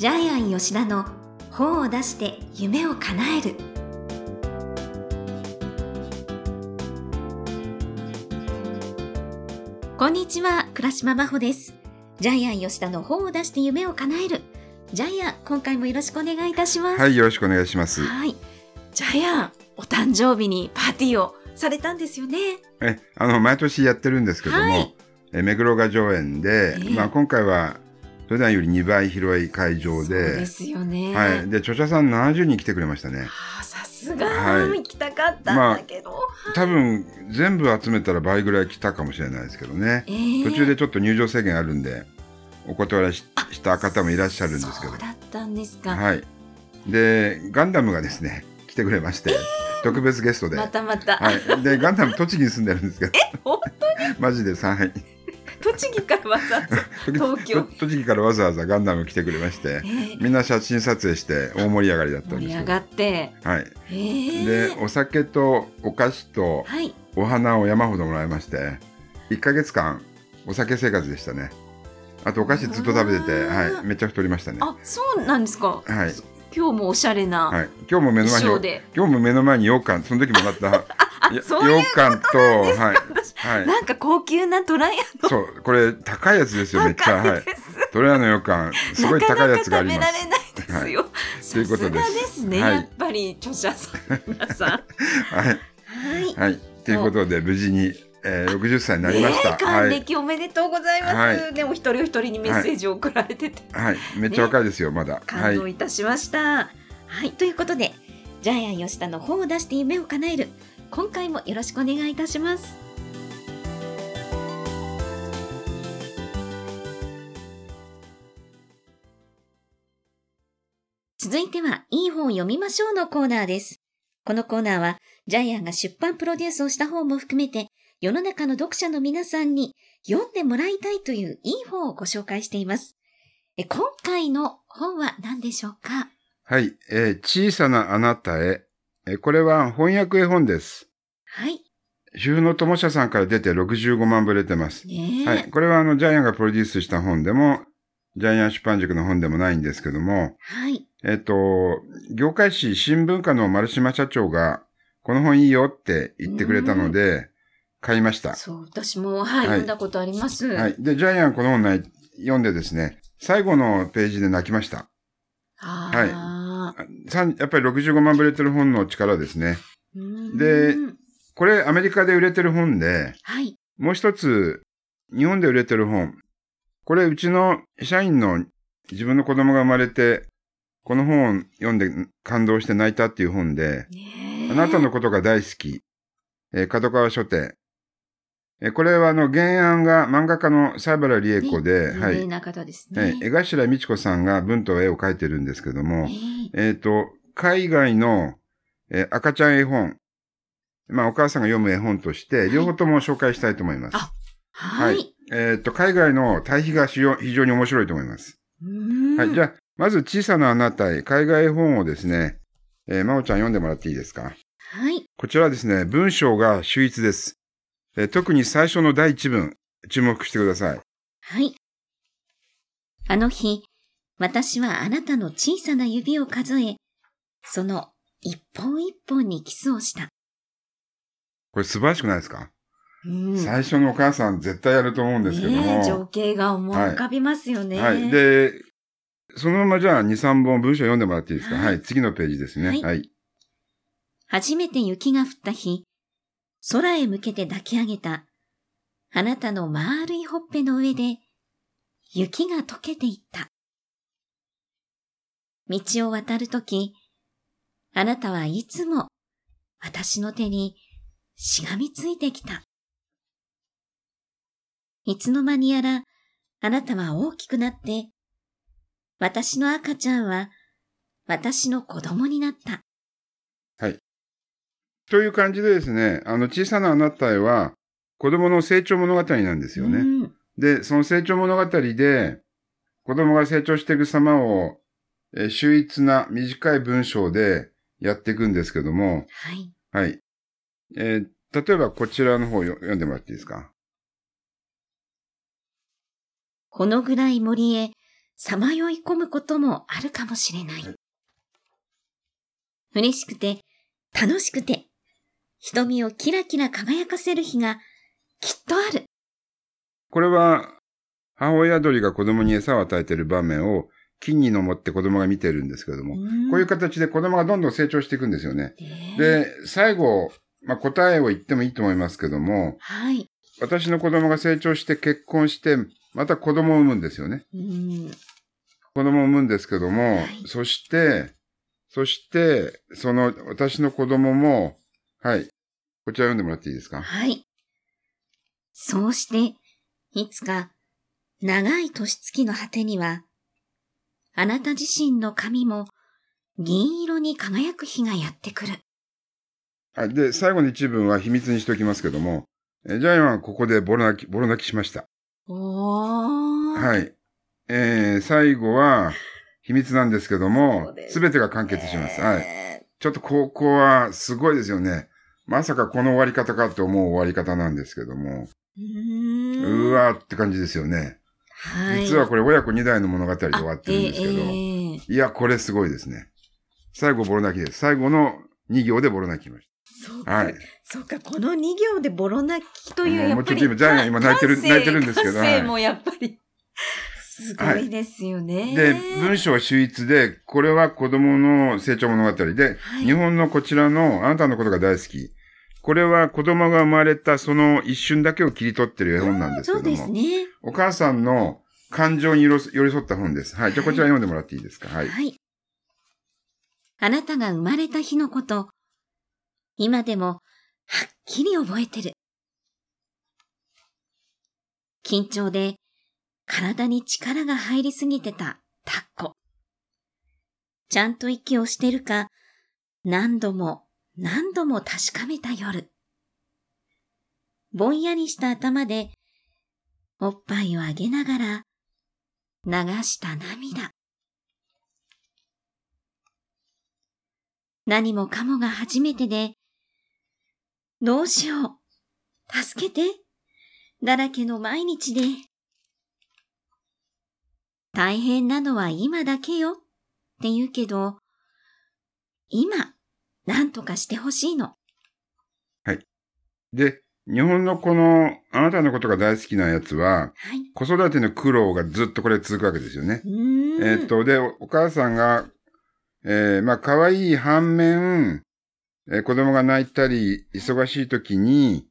ジャイアン吉田の本を出して夢を叶える。こんにちは倉島真帆です。ジャイアン吉田の本を出して夢を叶える。ジャイアン今回もよろしくお願いいたします。はい、よろしくお願いします。はい。ジャイアンお誕生日にパーティーをされたんですよね。え、あの、毎年やってるんですけども、はい。え目黒画上園で、ええ。まあ今回は、普段より2倍広い会場で、ですよねはい。で、著者さん70人来てくれましたね。あーさすが、はい行きたかったんだけど、多分、全部集めたら倍ぐらい来たかもしれないですけどね。えー途中でちょっと入場制限あるんで、お断りしした方もいらっしゃるんですけどそう。だったんですか、はい。で、ガンダムがですね、来てくれまして、特別ゲストで。またまた、はい。で、ガンダム栃木に住んでるんですけど。本 マジでさ、はい。栃木からわざわざ東京と栃木からわざわざガンダム来てくれましてえ、ーみんな写真撮影して大盛り上がりだったんですよ。盛り上がってはい。えー、で、お酒とお菓子とはいお花を山ほどもらいまして、1ヶ月間お酒生活でしたね。あとお菓子ずっと食べてて、はい。めっちゃ太りましたね。あそうなんですかはい。今日もおしゃれなはい。今日も目の前に、今日も目の前に羊羹、その時もらった、羊羹と、はい。はい。なんか高級なトライアそう、これ高いやつですよ、めっちゃ。はい。トレアの羊羹、すごい高いやつがあります。なかなか食べられないですよ、ということですですね、はいやっぱり著者さん皆さん はい。はいはい。ということで、無事に、えー、60歳になりました。還はい。暦おめでとうございます、はいでも一人一人にメッセージを送られてて、はい。めっちゃ若いですよ、まだ。は感動い。いたしました。はい、ということで、ジャイアン吉田の本を出して夢を叶える。今回もよろしくお願いいたします。続いては、いい本を読みましょうのコーナーです。このコーナーは、ジャイアンが出版プロデュースをした本も含めて、世の中の読者の皆さんに読んでもらいたいといういい本をご紹介しています。え今回の本は何でしょうか？はい。えー小さなあなたへ。えーこれは翻訳絵本です。はい。主婦の友社さんから出て65万部出てます。ねえ。はい。これはあの、ジャイアンがプロデュースした本でも、ジャイアン出版塾の本でもないんですけども、はい。えっ、と、業界誌新聞課の丸島社長が、この本いいよって言ってくれたので、買いました。そう、私も、はい、はい読んだことあります。はい。で、ジャイアンこの本ね読んでですね、最後のページで泣きました。ああ、やっぱり65万部売れてる本の力ですね。でこれアメリカで売れてる本で、はい。もう一つ日本で売れてる本。これうちの社員の自分の子供が生まれて、この本を読んで感動して泣いたっていう本で、あなたのことが大好き。えー角川書店。えーこれはあの原案が漫画家の西原理恵子で、はい有名。な方ですね。はい、江頭美智子さんが文と絵を描いてるんですけども、ええっ、と、海外の、えー赤ちゃん絵本、まあお母さんが読む絵本として、い両方とも紹介したいと思います。あはい。はいえっ、と、海外の対比が非常に面白いと思います。はい、じゃあ、まず小さなあなたへ、海外絵本をですね、えー、まおちゃん読んでもらっていいですか？はい。こちらはですね、文章が秀逸です。えー特に最初の第一文、注目してください。はい。あの日、私はあなたの小さな指を数え、その一本一本にキスをした。これ素晴らしくないですか、うん最初のお母さん絶対やると思うんですけども。情景が思い浮かびますよね。はい。で、そのままじゃあ2、3本文章読んでもらっていいですか？はいはい。次のページですね。はいはい。初めて雪が降った日、空へ向けて抱き上げた、あなたの丸いほっぺの上で、雪が溶けていった。道を渡るとき、あなたはいつも私の手にしがみついてきた。いつの間にやら、あなたは大きくなって、私の赤ちゃんは私の子供になった。という感じでですね、あの、小さなあなたへは、子供の成長物語なんですよね。うんで、その成長物語で、子供が成長していく様を、えー秀逸な短い文章でやっていくんですけども、はい。はい。えー例えばこちらの方読んでもらっていいですか？このぐらい森へさまよい込むこともあるかもしれない。嬉しくて、楽しくて、瞳をキラキラ輝かせる日がきっとある。これは、母親鳥が子供に餌を与えている場面を、金に登って子供が見てるんですけれども、こういう形で子供がどんどん成長していくんですよね。で、で、最後、まあ、答えを言ってもいいと思いますけども、はい。私の子供が成長して結婚して、また子供を産むんですよね。うん。子供を産むんですけども、はいそして、そして、その私の子供も、はい。こちら読んでもらっていいですか？はい。そうして、いつか、長い年月の果てには、あなた自身の髪も銀色に輝く日がやってくる。はい。で、最後の一文は秘密にしておきますけども、えジャイアンはここでボロ泣き、ボロ泣きしました。おー。はい。えー、最後は秘密なんですけどそもすすべてが完結します。はい。い。ちょっとここはすごいですよね。まさかこの終わり方かと思う終わり方なんですけども、うわーって感じですよね。はい。実はこれ親子二代の物語で終わってるんですけど、あええええいや、これすごいですね。最後ボロ泣きです。最後の2行でボロ泣きましそうた。はい。そうか、この2行でボロ泣きという、うんやっぱり。もうちょっと今ジャイアン今泣いてる泣いてるんですけど感もやっぱり、すごいですよね。で、文章は秀逸で、これは子供の成長物語で、はい日本のこちらのあなたのことが大好き。これは子供が生まれたその一瞬だけを切り取ってる絵本なんですけそうども。ですね。お母さんの感情に寄り寄り添った本です。はい。じゃあこちら読んでもらっていいですか？はい。はい。あなたが生まれた日のこと、今でもはっきり覚えてる。緊張で体に力が入りすぎてたタッコ。ちゃんと息をしてるか、何度も何度も確かめた夜。ぼんやりした頭で、おっぱいをあげながら、流した涙。何もかもが初めてで、どうしよう、助けて、だらけの毎日で。大変なのは今だけよって言うけど、今、なんとかしてほしいの。で、日本のこの、あなたのことが大好きなやつは、はい。子育ての苦労がずっとこれ続くわけですよね。えーっ、と、で、おお母さんが、えーまあ、可愛い反面、えー子供が泣いたり、忙しい時に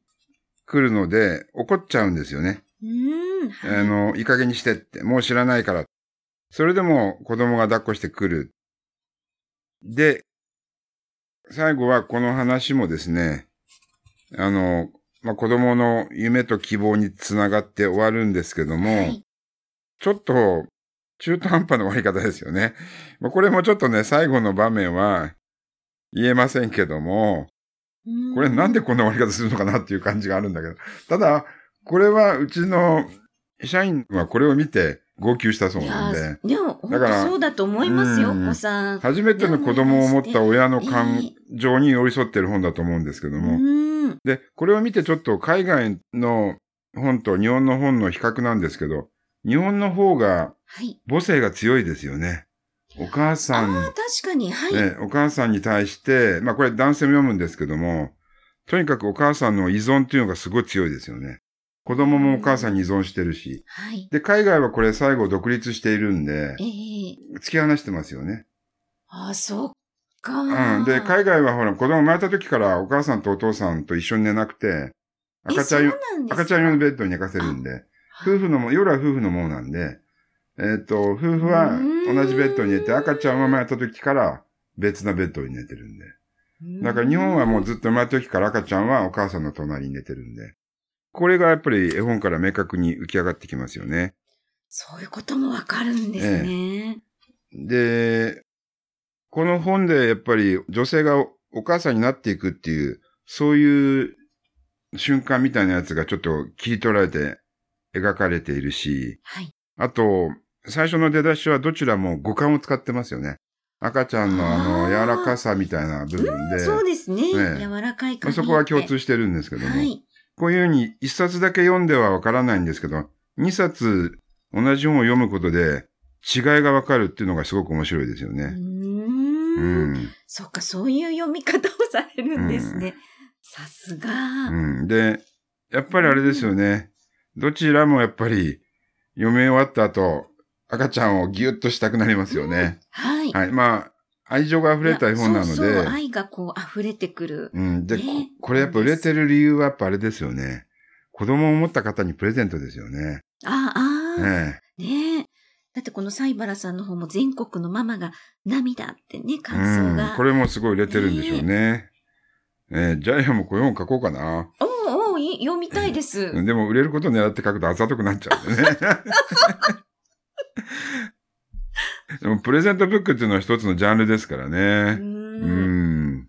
来るので、怒っちゃうんですよね。うーん。はいあの、いい加減にしてって、もう知らないから。それでも子供が抱っこしてくる。で、最後はこの話もですね、あの、まあ、子供の夢と希望につながって終わるんですけども、はいちょっと中途半端な終わり方ですよね。まあこれもちょっとね、最後の場面は言えませんけども、これなんでこんな終わり方するのかなっていう感じがあるんだけど。ただ、これはうちの社員はこれを見て号泣したそういなんで、でも、本だから当そうだと思いますよ、うんお子さん。初めての子供を持った親の感ええ情に寄り添ってる本だと思うんですけどうも。で、これを見てちょっと海外の本と日本の本の比較なんですけど、日本の方がはい。母性が強いですよね。お母さん確かに、はい。ね、お母さんに対して、まあこれ男性も読むんですけども、とにかくお母さんの依存っていうのがすごい強いですよね。子供もお母さんに依存してるし。はい。で、海外はこれ最後独立しているんでえ、え突き放してますよね。ああ、そっか。うん。で、海外はほら、子供生まれた時からお母さんとお父さんと一緒に寝なくて、赤ちゃん用、赤ちゃん用のベッドに寝かせるんで、夫婦のも、夜は夫婦のものなんで、えっ、と、夫婦は同じベッドに寝て、赤ちゃんは生まれた時から別なベッドに寝てるんで。だから日本はもうずっと生まれた時から赤ちゃんはお母さんの隣に寝てるんで。これがやっぱり絵本から明確に浮き上がってきますよね。そういうこともわかるんですね。で、この本でやっぱり女性がお母さんになっていくっていう、そういう瞬間みたいなやつがちょっと切り取られて描かれているし、はい。あと、最初の出だしはどちらも五感を使ってますよね。赤ちゃんのあの、柔らかさみたいな部分で、そうですね。ね柔らかいまあ感じ。そこは共通してるんですけども、はい。こういうふうに一冊だけ読んではわからないんですけど、二冊同じ本を読むことで、違いがわかるっていうのがすごく面白いですよね。うん。そっか、そういう読み方をされるんですね。さすが。うん。で、やっぱりあれですよね。どちらもやっぱり読み終わった後、赤ちゃんをギュッとしたくなりますよね。はい。はい。まあ、愛情が溢れた絵本なので。そうそう愛がこう溢れてくる。うん。で、ね、これやっぱ売れてる理由はやっぱあれですよね。子供を持った方にプレゼントですよね。ああ、ああ。ねえ。ねえ。だってこの西原さんの方も全国のママが涙ってね、感想が。うん、これもすごい売れてるんでしょうね。えー、ジャイアンもこういう本書こうかな。おお読みたいです。でも売れることを狙って書くとあざとくなっちゃうんでね。でもプレゼントブックっていうのは一つのジャンルですからね。うん。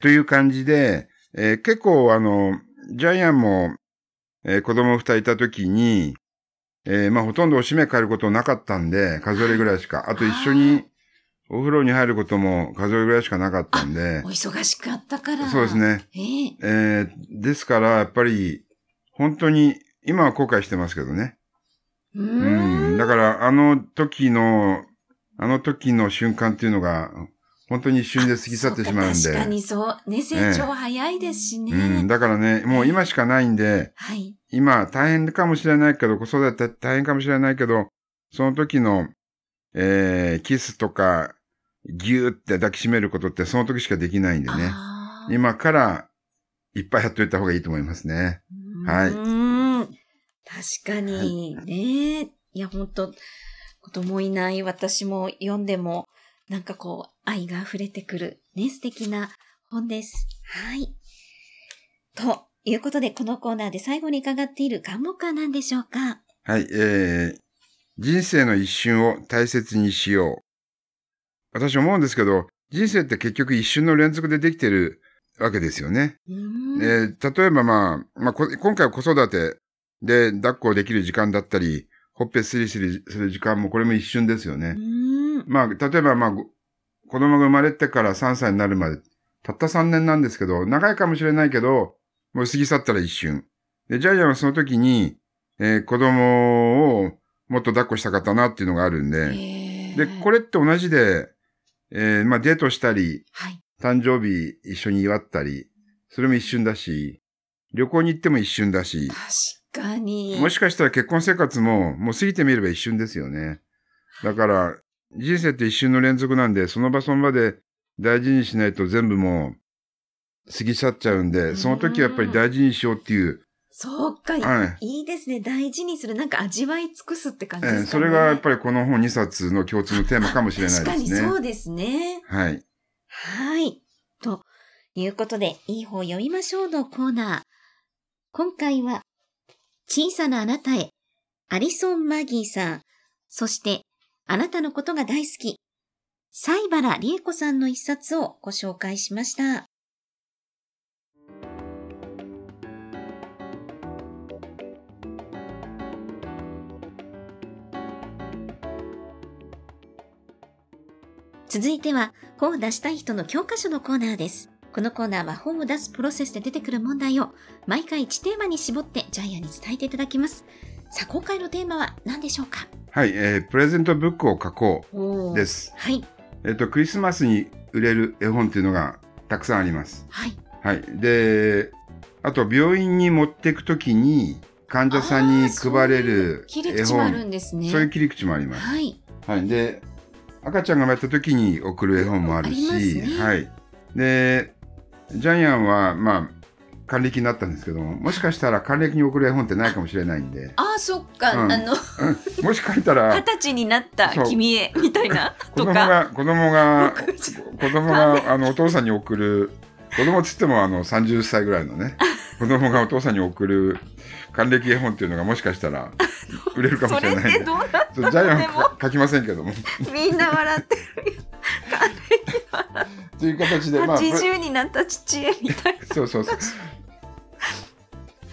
という感じで、えー、結構あの、ジャイアンも、えー、子供二人いた時に、えー、まあほとんどおしめ変えることなかったんで、数えるぐらいしか。あと一緒にお風呂に入ることも数えるぐらいしかなかったんで。お忙しかったから。そうですね。えー、えー、ですから、やっぱり、本当に、今は後悔してますけどね。うん。だから、あの時の、あの時の瞬間っていうのが、本当に一瞬で過ぎ去ってしまうんで。確かにそう。ね、成長早いですしね。うん。だからね、もう今しかないんで、はい。今大変かもしれないけど、子育て大変かもしれないけど、その時の、えー、キスとか、ぎゅーって抱きしめることってその時しかできないんでね。今からいっぱいやっといた方がいいと思いますね。はい。確かにね。いや、本当子供いない私も読んでも、なんかこう、愛が溢れてくる、ね、素敵な本です。はい。ということで、このコーナーで最後に伺っている願目は何でしょうか？はい、えー、人生の一瞬を大切にしよう。私思うんですけど、人生って結局一瞬の連続でできてるわけですよね。え例えばまあ、まあ、今回は子育てで抱っこできる時間だったり、ほっぺスリスリする時間もこれも一瞬ですよね。まあ、例えばまあ、子供が生まれてから3歳になるまで、たった3年なんですけど、長いかもしれないけど、もう過ぎ去ったら一瞬。で、ジャイアンはその時に、えー、子供をもっと抱っこしたかったなっていうのがあるんで、で、これって同じで、えー、まあデートしたり、はい、誕生日一緒に祝ったり、それも一瞬だし、旅行に行っても一瞬だし。確かに。もしかしたら結婚生活ももう過ぎてみれば一瞬ですよね。だから、人生って一瞬の連続なんで、その場その場で大事にしないと全部もう過ぎ去っちゃうんで、その時はやっぱり大事にしようっていうそうか、はい、いいですね。大事にする。なんか味わい尽くすって感じですかね。えー、それがやっぱりこの本2冊の共通のテーマかもしれないですね。確かにそうですね。はい。はい。ということで、いい本読みましょうのコーナー。今回は、小さなあなたへ、アリソン・マギーさん、そして、あなたのことが大好き、西原理恵子さんの一冊をご紹介しました。続いては、本を出したい人の教科書のコーナーです。このコーナーは本を出すプロセスで出てくる問題を毎回1テーマに絞ってジャイアンに伝えていただきます。さあ、今回のテーマは何でしょうか？はい、えー、プレゼントブックを書こうです。はい。えっ、ー、と、クリスマスに売れる絵本っていうのがたくさんあります。はい。はい。で、あと、病院に持っていくときに患者さんに配れる絵本。切り口もあるんですね。そういう切り口もあります。はい。はい。で、赤ちゃんが生まれた時に送る絵本もあるし、ね、はい。で、ジャイアンは、まあ、還暦になったんですけども、もしかしたら還暦に送る絵本ってないかもしれないんで。ああ、そっか、うん、あの、うん、もし書いたら。二十歳になった君へ、みたいな。子供が、子供が、子供が、あの、お父さんに送る、子供っつっても、あの、30歳ぐらいのね、子供がお父さんに送る還暦絵本っていうのがもしかしたら 売れるかもしれない。どうなったジャイアン書きませんけども。みんな笑ってる。還暦笑っていう形で、まあ、80になった父へみたいな。そうそうそう。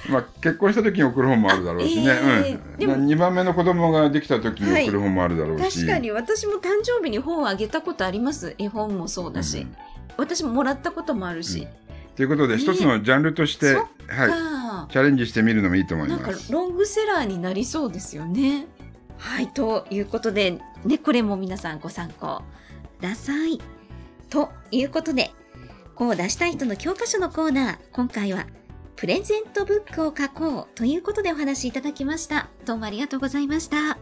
まあ、結婚した時に送る本もあるだろうしね、えー、うん、2番目の子供ができた時に送る本もあるだろうし、はい、確かに私も誕生日に本をあげたことあります。絵本もそうだし、うん、私ももらったこともあるし、うんということで、一つのジャンルとして、はい、チャレンジしてみるのもいいと思います。なんかロングセラーになりそうですよね。はい、ということで、ね、これも皆さんご参考ください。ということで、こう出したい人の教科書のコーナー、今回は、プレゼントブックを書こうということでお話しいただきました。どうもありがとうございました。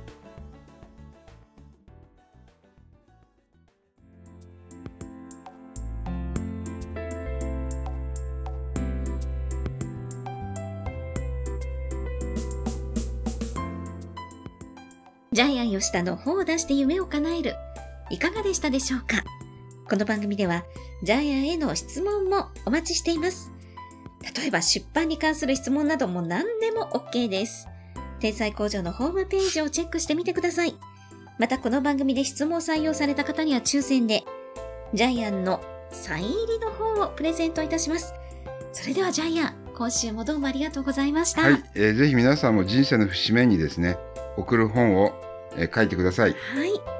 吉田の本を出して夢を叶える。いかがでしたでしょうか？この番組では、ジャイアンへの質問もお待ちしています。例えば出版に関する質問なども何でも OK です。天才工場のホームページをチェックしてみてください。またこの番組で質問を採用された方には抽選で、ジャイアンのサイン入りの本をプレゼントいたします。それではジャイアン、今週もどうもありがとうございました。はい、えー、ぜひ皆さんも人生の節目にですね、送る本をえー、書いてください。はい。